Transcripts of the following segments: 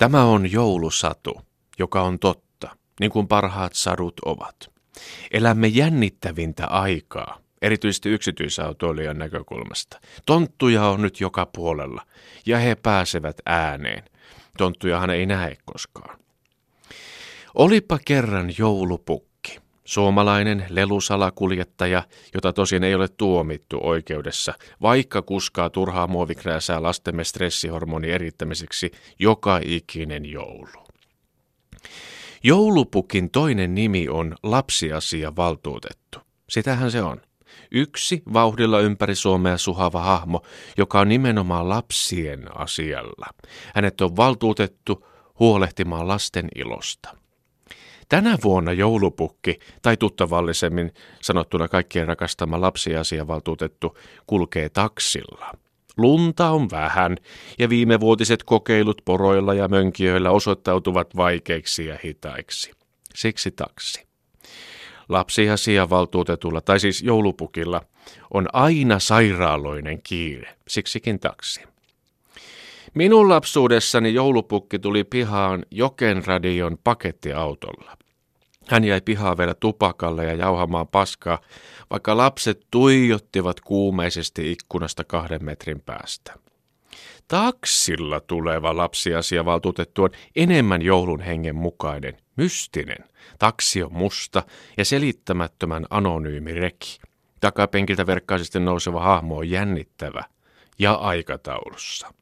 Tämä on joulusatu, joka on totta, niin kuin parhaat sadut ovat. Elämme jännittävintä aikaa, erityisesti yksityisautoilijan näkökulmasta. Tonttuja on nyt joka puolella, ja he pääsevät ääneen. Tonttujahan ei näe koskaan. Olipa kerran joulupukki, suomalainen lelusalakuljettaja, jota tosin ei ole tuomittu oikeudessa, vaikka kuskaa turhaa muovikrääsää lastemme stressihormoni erittämiseksi joka ikinen joulu. Joulupukin toinen nimi on lapsiasiavaltuutettu. Sitähän se on. Yksi vauhdilla ympäri Suomea suhava hahmo, joka on nimenomaan lapsien asialla. Hänet on valtuutettu huolehtimaan lasten ilosta. Tänä vuonna joulupukki, tai tuttavallisemmin sanottuna kaikkien rakastama lapsiasiavaltuutettu, kulkee taksilla. Lunta on vähän, ja viimevuotiset kokeilut poroilla ja mönkijöillä osoittautuvat vaikeiksi ja hitaiksi. Siksi taksi. Lapsiasiavaltuutetulla, tai siis joulupukilla, on aina sairaaloinen kiire, siksikin taksi. Minun lapsuudessani joulupukki tuli pihaan Jokenradion pakettiautolla. Hän jäi pihaan vielä tupakalle ja jauhamaan paskaa, vaikka lapset tuijottivat kuumeisesti ikkunasta kahden metrin päästä. Taksilla tuleva lapsiasiavaltuutettu on enemmän joulun hengen mukainen, mystinen. Taksi on musta ja selittämättömän anonyymi reki. Takapenkiltä verkkaisesti nouseva hahmo on jännittävä ja aikataulussa.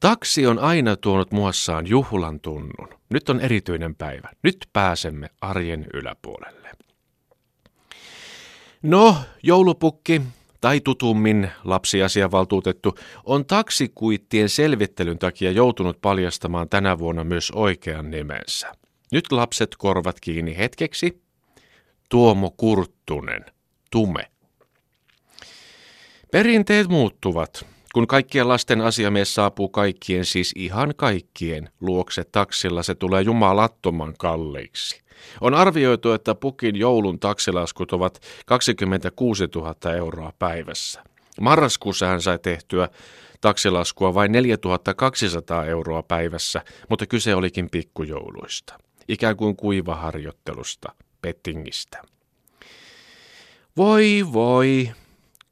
Taksi on aina tuonut muassaan juhlan tunnun. Nyt on erityinen päivä. Nyt pääsemme arjen yläpuolelle. No, joulupukki, tai tutummin lapsiasiavaltuutettu, on taksikuittien selvittelyn takia joutunut paljastamaan tänä vuonna myös oikean nimensä. Nyt lapset korvat kiinni hetkeksi. Tuomo Kurttunen, Tume. Perinteet muuttuvat. Kun kaikkien lasten asiamies saapuu kaikkien, siis ihan kaikkien, luokse taksilla, se tulee jumalattoman kalliiksi. On arvioitu, että pukin joulun taksilaskut ovat 26 000 euroa päivässä. Marraskuussa hän sai tehtyä taksilaskua vain 4200 euroa päivässä, mutta kyse olikin pikkujouluista. Ikään kuin kuivaharjoittelusta, pettingistä. Voi voi,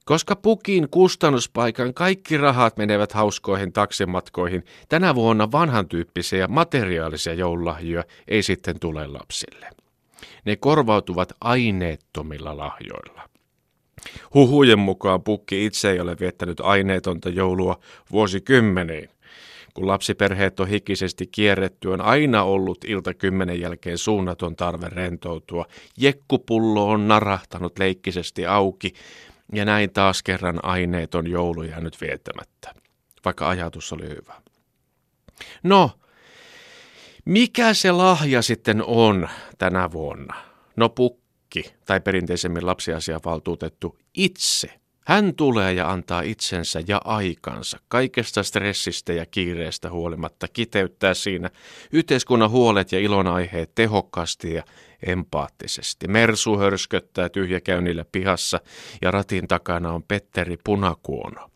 koska pukin kustannuspaikan kaikki rahat menevät hauskoihin taksimatkoihin, tänä vuonna vanhan tyyppisiä materiaalisia joululahjoja ei sitten tule lapsille. Ne korvautuvat aineettomilla lahjoilla. Huhujen mukaan pukki itse ei ole viettänyt aineetonta joulua vuosikymmeniin. Kun lapsiperheet on hikisesti kierretty, on aina ollut ilta kymmenen jälkeen suunnaton tarve rentoutua. Jekkupullo on narahtanut leikkisesti auki, ja näin taas kerran aineeton joulu nyt viettämättä, vaikka ajatus oli hyvä. No, mikä se lahja sitten on tänä vuonna? No pukki, tai perinteisemmin lapsiasiavaltuutettu itse. Hän tulee ja antaa itsensä ja aikansa, kaikesta stressistä ja kiireestä huolimatta, kiteyttää siinä yhteiskunnan huolet ja ilonaiheet tehokkaasti ja empaattisesti. Mersu hörsköttää tyhjäkäynnillä pihassa ja ratin takana on Petteri Punakuono,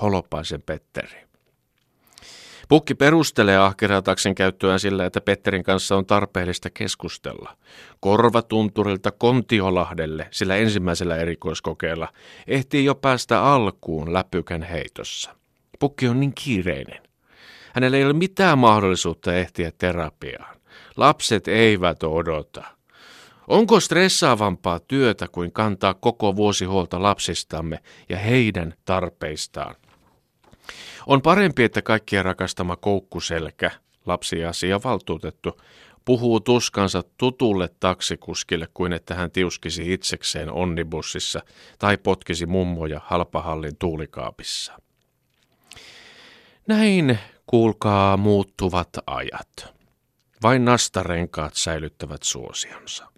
Holopaisen Petteri. Pukki perustelee ahkerataksen käyttöään sillä, että Petterin kanssa on tarpeellista keskustella. Korvatunturilta Kontiolahdelle, sillä ensimmäisellä erikoiskokeella, ehtii jo päästä alkuun läpykän heitossa. Pukki on niin kiireinen. Hänellä ei ole mitään mahdollisuutta ehtiä terapiaan. Lapset eivät odota. Onko stressaavampaa työtä kuin kantaa koko vuosi huolta lapsistamme ja heidän tarpeistaan? On parempi, että kaikkien rakastama koukkuselkä, lapsiasia valtuutettu, puhuu tuskansa tutulle taksikuskille kuin että hän tiuskisi itsekseen onnibussissa tai potkisi mummoja halpahallin tuulikaapissa. Näin kuulkaa muuttuvat ajat. Vain nastarenkaat säilyttävät suosionsa.